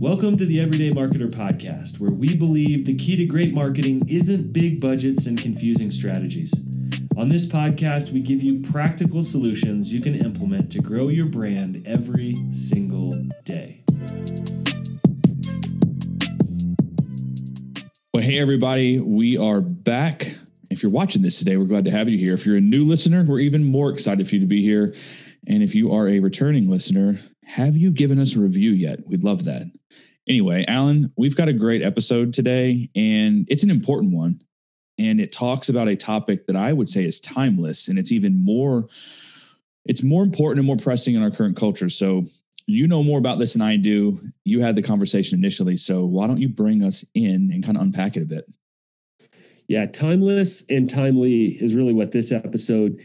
Welcome to the Everyday Marketer Podcast, where we believe the key to great marketing isn't big budgets and confusing strategies. On this podcast, we give you practical solutions you can implement to grow your brand every single day. Well, hey, everybody, we are back. If you're watching this today, we're glad to have you here. If you're a new listener, we're even more excited for you to be here. And if you are a returning listener, have you given us a review yet? We'd love that. Anyway, Alan, we've got a great episode today, and it's an important one. And it talks about a topic that I would say is timeless, and it's even more, it's more important and more pressing in our current culture. So you know more about this than I do. You had the conversation initially. So why don't you bring us in and kind of unpack it a bit? Yeah, timeless and timely is really what this episode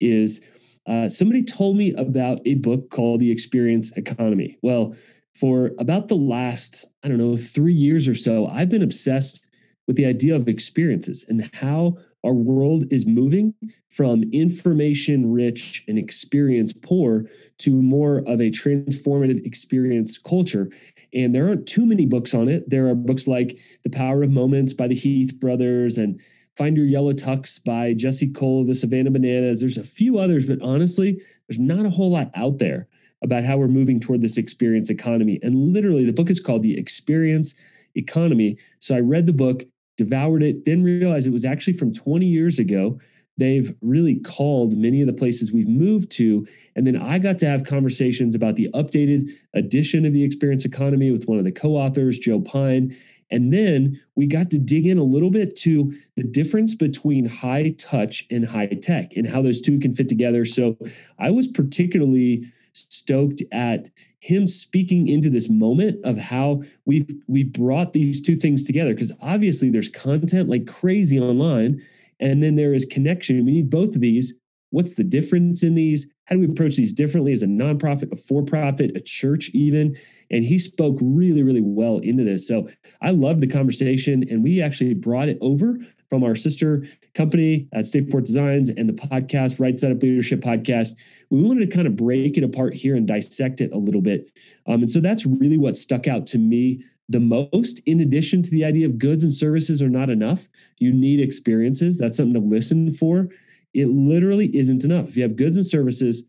is. Uh, somebody told me about a book called The Experience Economy. Well, for about the last, I don't know, three years or so, I've been obsessed with the idea of experiences and how our world is moving from information rich and experience poor to more of a transformative experience culture. And there aren't too many books on it. There are books like The Power of Moments by the Heath brothers and Find Your Yellow Tux by Jesse Cole, The Savannah Bananas. There's a few others, but honestly, there's not a whole lot out there about how we're moving toward this experience economy. And literally, the book is called The Experience Economy. So I read the book, devoured it, then realized it was actually from 20 years ago. They've really called many of the places we've moved to. And then I got to have conversations about the updated edition of the experience economy with one of the co authors, Joe Pine. And then we got to dig in a little bit to the difference between high touch and high tech and how those two can fit together. So I was particularly stoked at him speaking into this moment of how we've we brought these two things together. Because obviously there's content like crazy online and then there is connection. We need both of these. What's the difference in these how do we approach these differently as a nonprofit a for-profit a church even and he spoke really really well into this so i loved the conversation and we actually brought it over from our sister company at Stay Forth Designs and the podcast, Right Side Up Leadership Podcast. We wanted to kind of break it apart here and dissect it a little bit. Um, and so that's really what stuck out to me the most, in addition to the idea of goods and services are not enough. You need experiences. That's something to listen for. It literally isn't enough. If you have goods and services,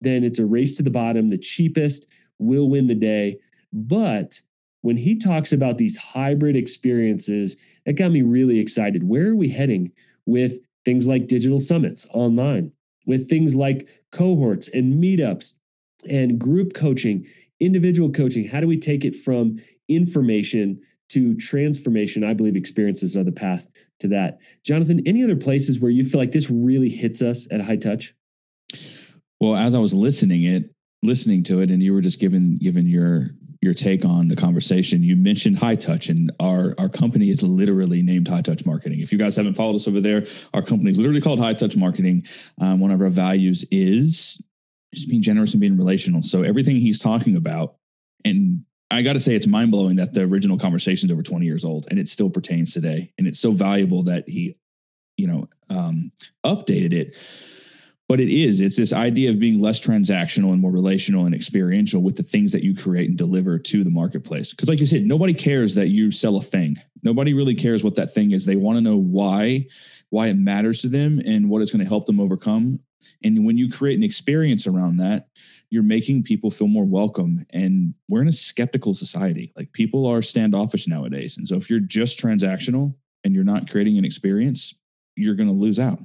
then it's a race to the bottom. The cheapest will win the day. But when he talks about these hybrid experiences, that got me really excited. Where are we heading with things like digital summits online, with things like cohorts and meetups and group coaching, individual coaching? How do we take it from information to transformation? I believe experiences are the path to that. Jonathan, any other places where you feel like this really hits us at high touch? Well, as I was listening it, listening to it, and you were just giving giving your your take on the conversation. You mentioned High Touch, and our our company is literally named High Touch Marketing. If you guys haven't followed us over there, our company is literally called High Touch Marketing. Um, one of our values is just being generous and being relational. So everything he's talking about, and I got to say, it's mind blowing that the original conversation is over 20 years old and it still pertains today, and it's so valuable that he, you know, um, updated it. But it is it's this idea of being less transactional and more relational and experiential with the things that you create and deliver to the marketplace. Because like you said nobody cares that you sell a thing. Nobody really cares what that thing is. They want to know why why it matters to them and what it's going to help them overcome. And when you create an experience around that you're making people feel more welcome and we're in a skeptical society like people are standoffish nowadays and so if you're just transactional and you're not creating an experience you're going to lose out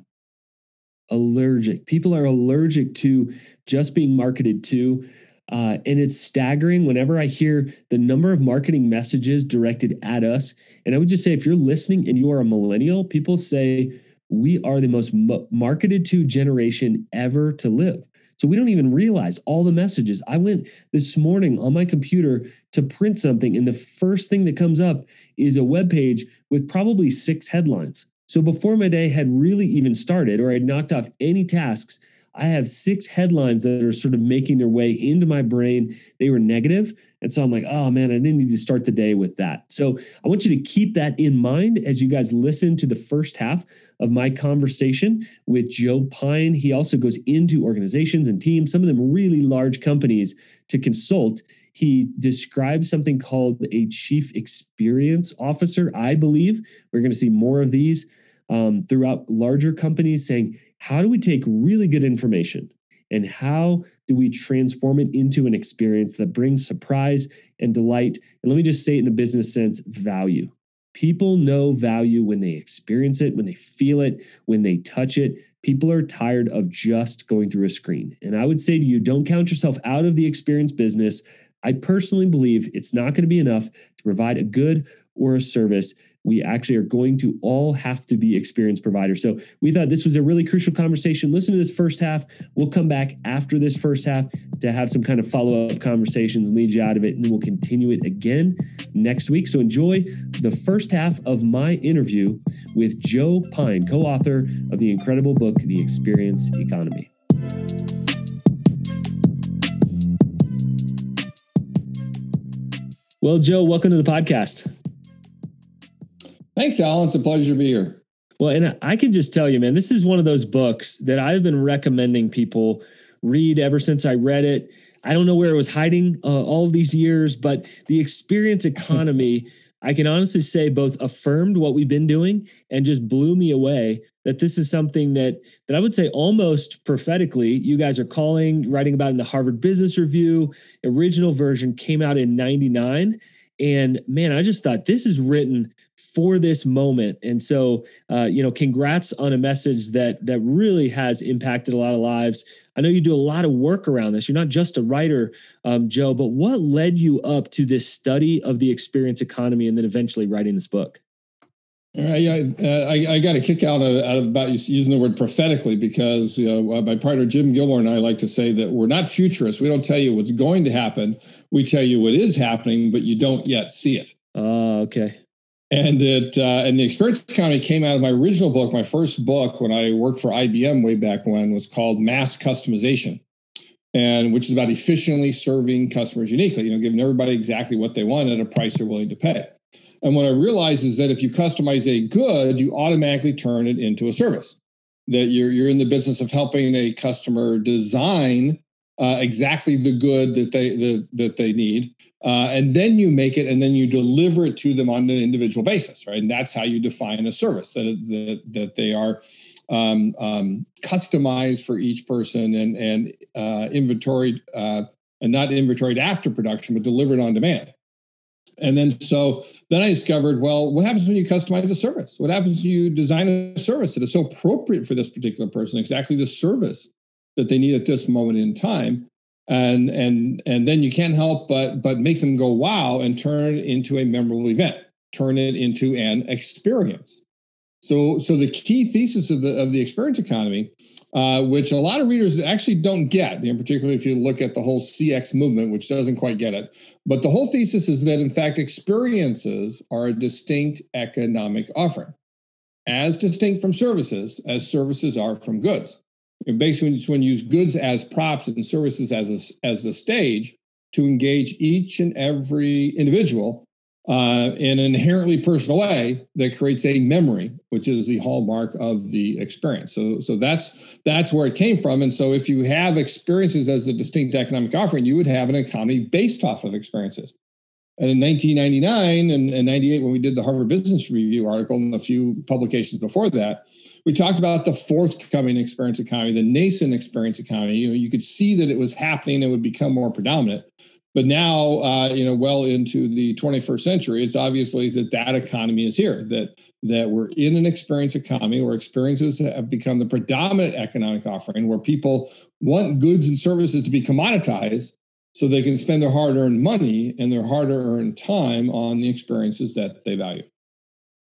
allergic. People are allergic to just being marketed to. Uh, and it's staggering whenever I hear the number of marketing messages directed at us. And I would just say, if you're listening and you are a millennial, people say, we are the most marketed to generation ever to live. So we don't even realize all the messages. I went this morning on my computer to print something, and the first thing that comes up is a web page with probably six headlines. So before my day had really even started or I'd knocked off any tasks, I have six headlines that are sort of making their way into my brain. They were negative, And so I'm like, oh man, I didn't need to start the day with that. So I want you to keep that in mind as you guys listen to the first half of my conversation with Joe Pine. He also goes into organizations and teams, some of them really large companies, to consult. He describes something called a chief experience officer. I believe we're going to see more of these um, throughout larger companies saying, how do we take really good information and how do we transform it into an experience that brings surprise and delight? And let me just say it in a business sense value. People know value when they experience it, when they feel it, when they touch it. People are tired of just going through a screen. And I would say to you, don't count yourself out of the experience business. I personally believe it's not going to be enough to provide a good or a service we actually are going to all have to be experienced providers. So we thought this was a really crucial conversation. Listen to this first half. We'll come back after this first half to have some kind of follow up conversations, lead you out of it, and then we'll continue it again next week. So enjoy the first half of my interview with Joe Pine, co author of the incredible book, The Experience Economy. Well, Joe, welcome to the podcast. Thanks, Alan. It's a pleasure to be here. Well, and I can just tell you, man, this is one of those books that I've been recommending people read ever since I read it. I don't know where it was hiding uh, all of these years, but the experience economy, I can honestly say, both affirmed what we've been doing and just blew me away. That this is something that that I would say almost prophetically, you guys are calling, writing about in the Harvard Business Review. Original version came out in '99, and man, I just thought this is written for this moment. And so, uh, you know, congrats on a message that that really has impacted a lot of lives. I know you do a lot of work around this. You're not just a writer, um, Joe, but what led you up to this study of the experience economy and then eventually writing this book? Uh, yeah, uh, I, I, got a kick out of, out of about using the word prophetically because uh, my partner Jim Gilmore and I like to say that we're not futurists. We don't tell you what's going to happen. We tell you what is happening, but you don't yet see it. Oh, okay and it uh, and the experience economy came out of my original book. My first book when i worked for ibm way back when was called mass customization and which is about efficiently serving customers uniquely you know giving everybody exactly what they want at a price they're willing to pay. And what i realized is that if you customize a good you automatically turn it into a service that you're, you're in the business of helping a customer design uh, exactly the good that they the, that they need uh, and then you make it and then you deliver it to them on an individual basis right? And that's how you define a service that that, that they are um, um, customized for each person and and uh, inventoried uh, and not inventoried after production but delivered on demand. And then so then i discovered well what happens when you customize a service? What happens when you design a service that is so appropriate for this particular person exactly the service that they need at this moment in time and and and then you can't help but but make them go wow and turn it into a memorable event turn it into an experience. So so the key thesis of the of the experience economy uh, which a lot of readers actually don't get in particular if you look at the whole cx movement which doesn't quite get it but the whole thesis is that in fact experiences are a distinct economic offering as distinct from services as services are from goods basically when you use goods as props and services as a, as the stage to engage each and every individual uh, in an inherently personal way that creates a memory, which is the hallmark of the experience. So, so that's that's where it came from. And so, if you have experiences as a distinct economic offering, you would have an economy based off of experiences. And in 1999 and, and 98, when we did the Harvard Business Review article and a few publications before that, we talked about the forthcoming experience economy, the nascent experience economy. You know, you could see that it was happening; it would become more predominant. But now, uh, you know, well into the 21st century, it's obviously that that economy is here. That that we're in an experience economy where experiences have become the predominant economic offering, where people want goods and services to be commoditized so they can spend their hard-earned money and their hard-earned time on the experiences that they value.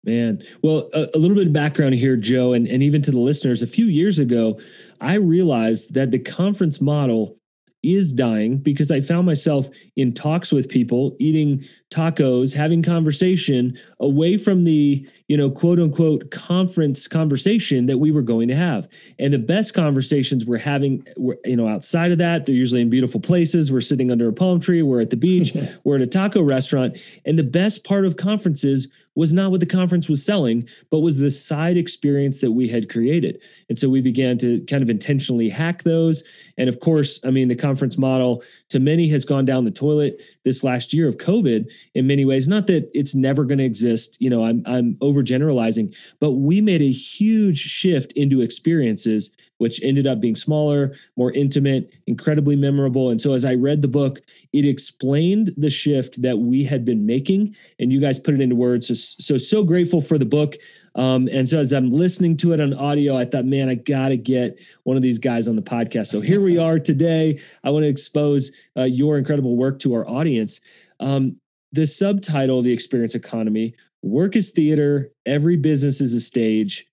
Man, well, a, a, little bit of background here, Joe, and, and even to the listeners. A few years ago, I realized that the conference model is dying because I found myself in talks with people eating tacos, having conversation away from the, you know, quote unquote conference conversation that we were going to have. And the best conversations we're having, were, you know, outside of that, they're usually in beautiful places. We're sitting under a palm tree, we're at the beach, we're at a taco restaurant. And the best part of conferences was not what the conference was selling, but was the side experience that we had created. And so we began to kind of intentionally hack those. And of course, I mean, the conference model to many has gone down the toilet this last year of COVID in many ways. Not that it's never going to exist, you know, I'm, I'm overgeneralizing, but we made a huge shift into experiences which ended up being smaller, more intimate, incredibly memorable. And so as I read the book, it explained the shift that we had been making, and you guys put it into words. So so, so grateful for the book. Um, and so as I'm listening to it on audio, I thought, man, I got to get one of these guys on the podcast. So here we are today. I want to expose uh, your incredible work to our audience. Um, the subtitle, The Experience Economy Work is Theater, Every Business is a Stage.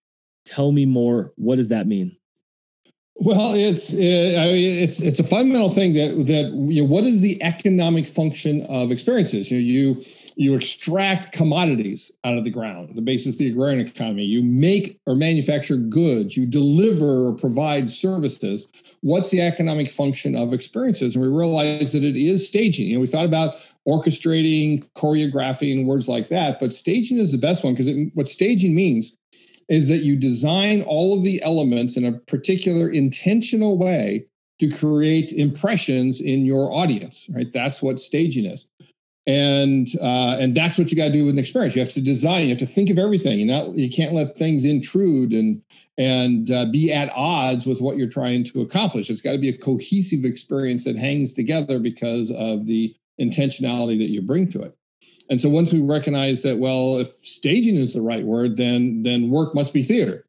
Tell me more. What does that mean? Well, it's uh, I mean, it's it's a fundamental thing that that you know what is the economic function of experiences? You know, you you extract commodities out of the ground, the basis of the agrarian economy. You make or manufacture goods. You deliver or provide services. What's the economic function of experiences? And we realize that it is staging. You know, we thought about orchestrating, choreographing, words like that, but staging is the best one because what staging means is that you design all of the elements in a particular intentional way to create impressions in your audience right? That's what staging is. And uh, and that's what you got to do with an experience. You have to design you have to think of everything you know? You can't let things intrude and and uh, be at odds with what you're trying to accomplish. It's got to be a cohesive experience that hangs together because of the intentionality that you bring to it and so once we recognize that, well, if staging is the right word, then then work must be theater.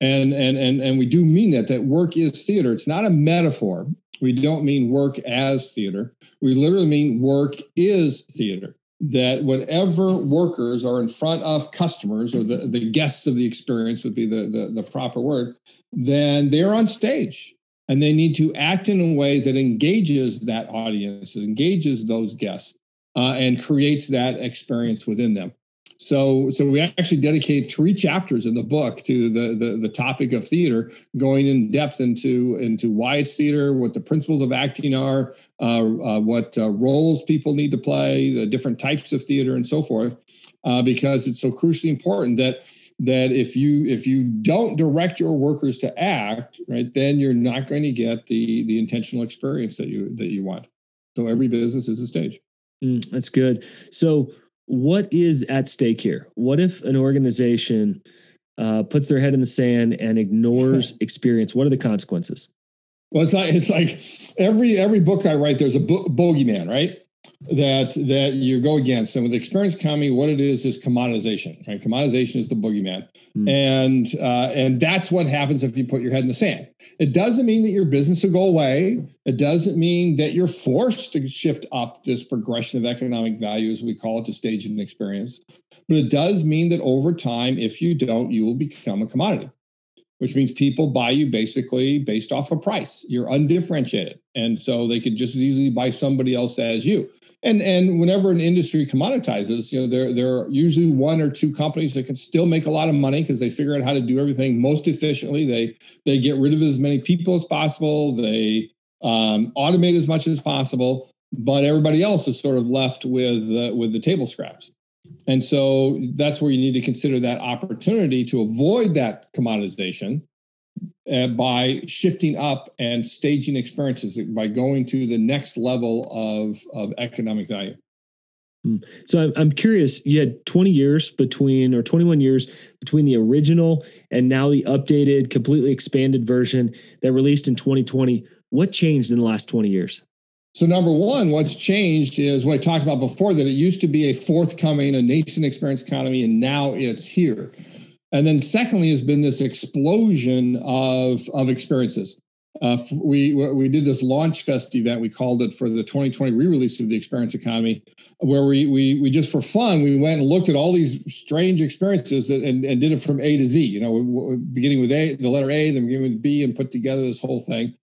And and and and we do mean that that work is theater. It's not a metaphor. We don't mean work as theater. We literally mean work is theater. That whatever workers are in front of customers or the, the guests of the experience would be the, the, the proper word, then they're on stage and they need to act in a way that engages that audience, engages those guests uh, and creates that experience within them. So, so we actually dedicate three chapters in the book to the, the, the topic of theater, going in depth into into why it's theater, what the principles of acting are, uh, uh, what uh, roles people need to play, the different types of theater, and so forth. Uh, because it's so crucially important that that if you if you don't direct your workers to act right, then you're not going to get the the intentional experience that you that you want. So every business is a stage. Mm, that's good. So, what is at stake here? What if an organization uh, puts their head in the sand and ignores experience? What are the consequences? Well, it's like it's like every every book I write, there's a bo- bogeyman, right? That that you go against. And with experience economy, what it is is commoditization. Right, commoditization is the boogeyman, mm. and uh, and that's what happens if you put your head in the sand. It doesn't mean that your business will go away. It doesn't mean that you're forced to shift up this progression of economic value, as we call it, to stage and experience. But it does mean that over time, if you don't, you will become a commodity which means people buy you basically based off a price. You're undifferentiated. And so they could just as easily buy somebody else as you. And and whenever an industry commoditizes, you know, there, there are usually one or two companies that can still make a lot of money because they figure out how to do everything most efficiently. They they get rid of as many people as possible. They um, automate as much as possible. But everybody else is sort of left with uh, with the table scraps. And so that's where you need to consider that opportunity to avoid that commoditization uh, by shifting up and staging experiences by going to the next level of, of economic value. Hmm. So I'm curious, you had 20 years between, or 21 years between the original and now the updated, completely expanded version that released in 2020. What changed in the last 20 years? So number one, what's changed is what I talked about before that it used to be a forthcoming, a nascent experience economy, and now it's here. And then secondly, has been this explosion of, of experiences. Uh, we we did this launch fest event. We called it for the 2020 re-release of the Experience Economy, where we we we just for fun we went and looked at all these strange experiences that and, and did it from A to Z. You know, beginning with A, the letter A, then beginning with B, and put together this whole thing.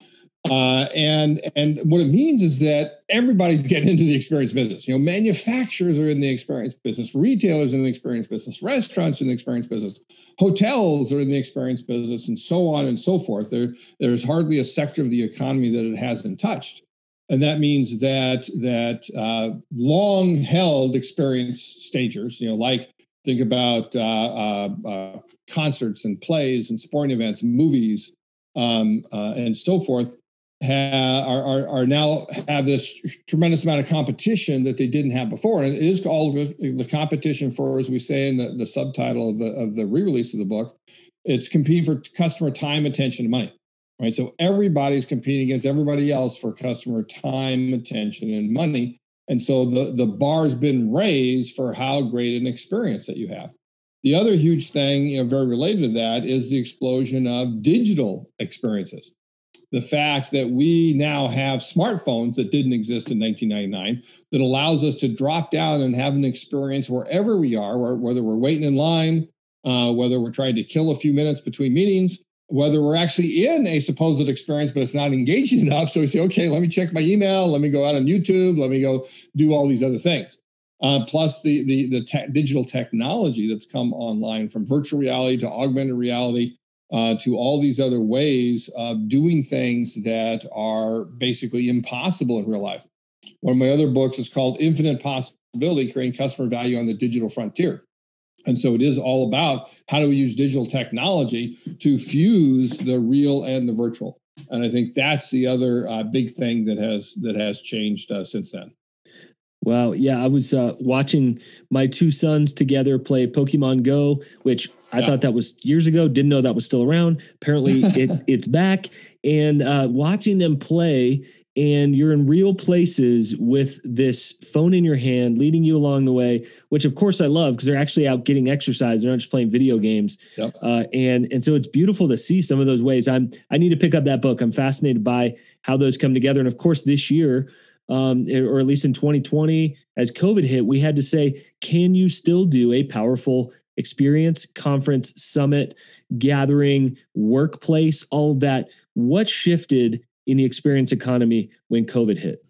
Uh, and and what it means is that everybody's getting into the experience business. You know, manufacturers are in the experience business, retailers in the experience business, restaurants in the experience business, hotels are in the experience business, and so on and so forth. There, there's hardly a sector of the economy that it hasn't touched, and that means that that uh, long held experience stagers, you know, like think about uh, uh, uh, concerts and plays and sporting events, movies, um, uh, and so forth ha, are, are, are, now have this tremendous amount of competition that they didn't have before. And it is all the, the competition for, as we say in the, the subtitle of the, of the re-release of the book, it's competing for customer time, attention, and money. Right. So everybody's competing against everybody else for customer time, attention, and money. And so the, the bar's been raised for how great an experience that you have. The other huge thing, you know, very related to that is the explosion of digital experiences the fact that we now have smartphones that didn't exist in 1999 that allows us to drop down and have an experience wherever we are, whether we're waiting in line, uh, whether we're trying to kill a few minutes between meetings, whether we're actually in a supposed experience, but it's not engaging enough. So we say, okay, let me check my email, let me go out on YouTube, let me go do all these other things. Uh, plus the the, the te- digital technology that's come online from virtual reality to augmented reality uh, to all these other ways of doing things that are basically impossible in real life. One of my other books is called Infinite Possibility Creating Customer Value on the Digital Frontier. And so it is all about how do we use digital technology to fuse the real and the virtual. And I think that's the other uh, big thing that has that has changed uh, since then. Wow. Yeah. I was uh, watching my two sons together play Pokemon Go, which I yeah. thought that was years ago. Didn't know that was still around. Apparently, it, it's back. And uh, watching them play, and you're in real places with this phone in your hand, leading you along the way. Which, of course, I love because they're actually out getting exercise. They're not just playing video games. Yep. Uh, and and so it's beautiful to see some of those ways. I'm I need to pick up that book. I'm fascinated by how those come together. And of course, this year um, or at least in 2020, as COVID hit, we had to say, can you still do a powerful experience, conference, summit, gathering, workplace, all of that? What shifted in the experience economy when COVID hit?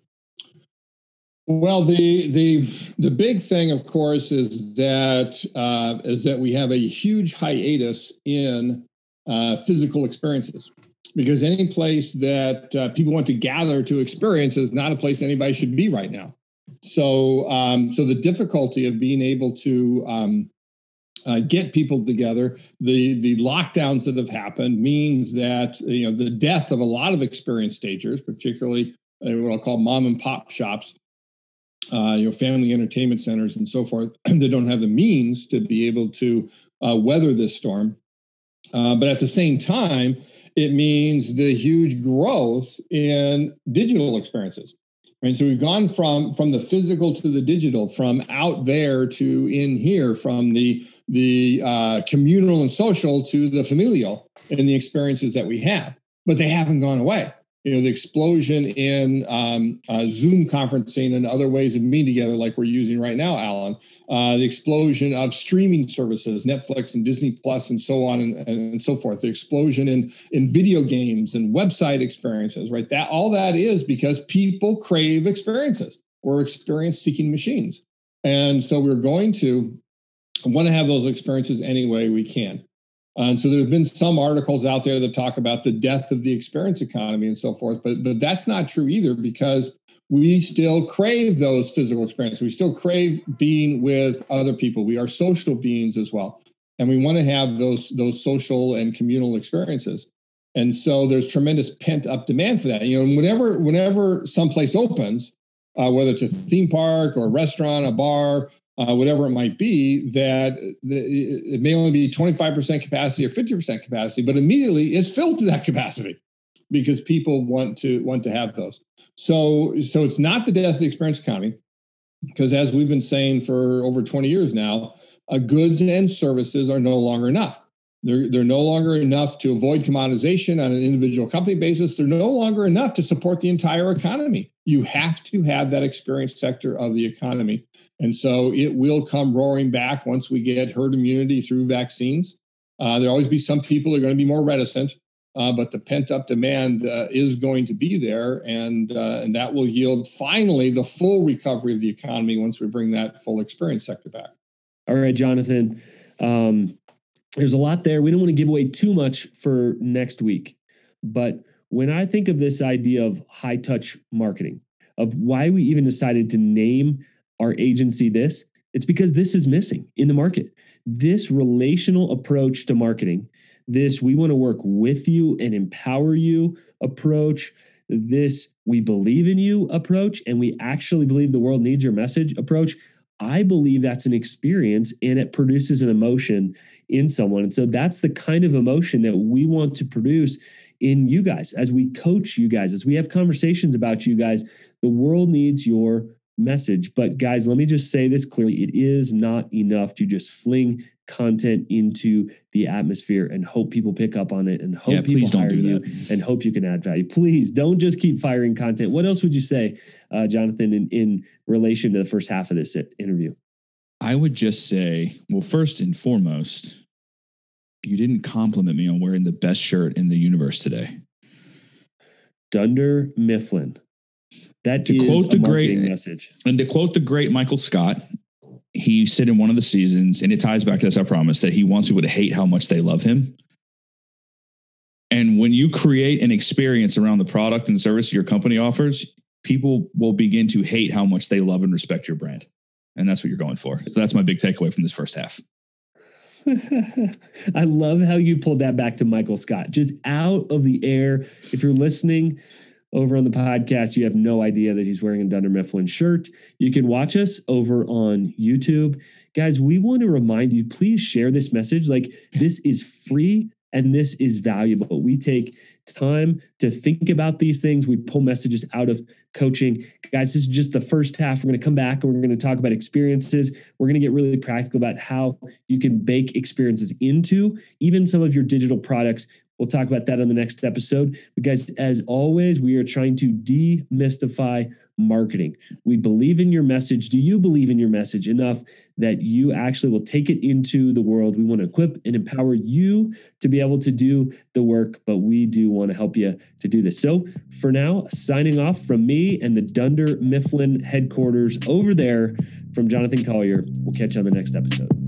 Well, the the the big thing, of course, is that uh, is that we have a huge hiatus in uh, physical experiences because any place that uh, people want to gather to experience is not a place anybody should be right now. So, um, so the difficulty of being able to um, uh, get people together, the the lockdowns that have happened means that you know the death of a lot of experienced stagers, particularly uh, what I'll call mom and pop shops, uh, you know, family entertainment centers and so forth, they don't have the means to be able to uh, weather this storm. Uh, but at the same time, it means the huge growth in digital experiences. Right. So we've gone from from the physical to the digital, from out there to in here, from the the uh, communal and social to the familial and the experiences that we have, but they haven't gone away you know the explosion in um, uh, zoom conferencing and other ways of meeting together like we're using right now alan uh, the explosion of streaming services netflix and disney plus and so on and, and so forth the explosion in in video games and website experiences right? That all that is because people crave experiences. We're experience seeking machines. And so we're going to want to have those experiences any way we can and so there have been some articles out there that talk about the death of the experience economy and so forth, but but that's not true either because we still crave those physical experiences. We still crave being with other people. We are social beings as well, and we want to have those those social and communal experiences. And so there's tremendous pent up demand for that. You know, whenever whenever someplace opens, uh, whether it's a theme park or a restaurant, a bar, uh, whatever it might be, that it may only be 25% capacity or 50% capacity, but immediately it's filled to that capacity because people want to want to have those. So, so it's not the death of the experience economy, because as we've been saying for over 20 years now, uh, goods and services are no longer enough. They're, they're no longer enough to avoid commoditization on an individual company basis. They're no longer enough to support the entire economy. You have to have that experience sector of the economy. And so it will come roaring back once we get herd immunity through vaccines. Uh, there'll always be some people who are going to be more reticent. uh, but the pent up demand uh, is going to be there, and uh, and that will yield finally the full recovery of the economy once we bring that full experience sector back. All right, Jonathan. Um, there's a lot there. We don't want to give away too much for next week, but when I think of this idea of high touch marketing, of why we even decided to name our agency this, it's because this is missing in the market. This relational approach to marketing this we want to work with you and empower you approach, this we believe in you approach, and we actually believe the world needs your message approach. I believe that's an experience and it produces an emotion in someone. And so that's the kind of emotion that we want to produce in you guys as we coach you guys, as we have conversations about you guys. The world needs your message. But guys, let me just say this clearly it is not enough to just fling content into the atmosphere and hope people pick up on it and hope yeah, people hire do you that. and hope you can add value. Please don't just keep firing content. What else would you say, uh, Jonathan, in, in relation to the first half of this interview? I would just say, well, first and foremost, you didn't compliment me on wearing the best shirt in the universe today. Dunder Mifflin. That to quote the great message. And to quote the great Michael Scott, he said in one of the seasons, and it ties back to this, I promise, that he wants people to hate how much they love him. And when you create an experience around the product and service your company offers, people will begin to hate how much they love and respect your brand. And that's what you're going for. So that's my big takeaway from this first half. I love how you pulled that back to Michael Scott, just out of the air. If you're listening, over on the podcast, you have no idea that he's wearing a Dunder Mifflin shirt. You can watch us over on YouTube. Guys, we want to remind you please share this message. Like, this is free and this is valuable. We take time to think about these things. We pull messages out of coaching. Guys, this is just the first half. We're going to come back and we're going to talk about experiences. We're going to get really practical about how you can bake experiences into even some of your digital products. We'll talk about that on the next episode. But guys, as always, we are trying to demystify marketing. We believe in your message. Do you believe in your message enough that you actually will take it into the world? We want to equip and empower you to be able to do the work, but we do want to help you to do this. So for now, signing off from me and the Dunder Mifflin headquarters over there from Jonathan Collier. We'll catch you on the next episode.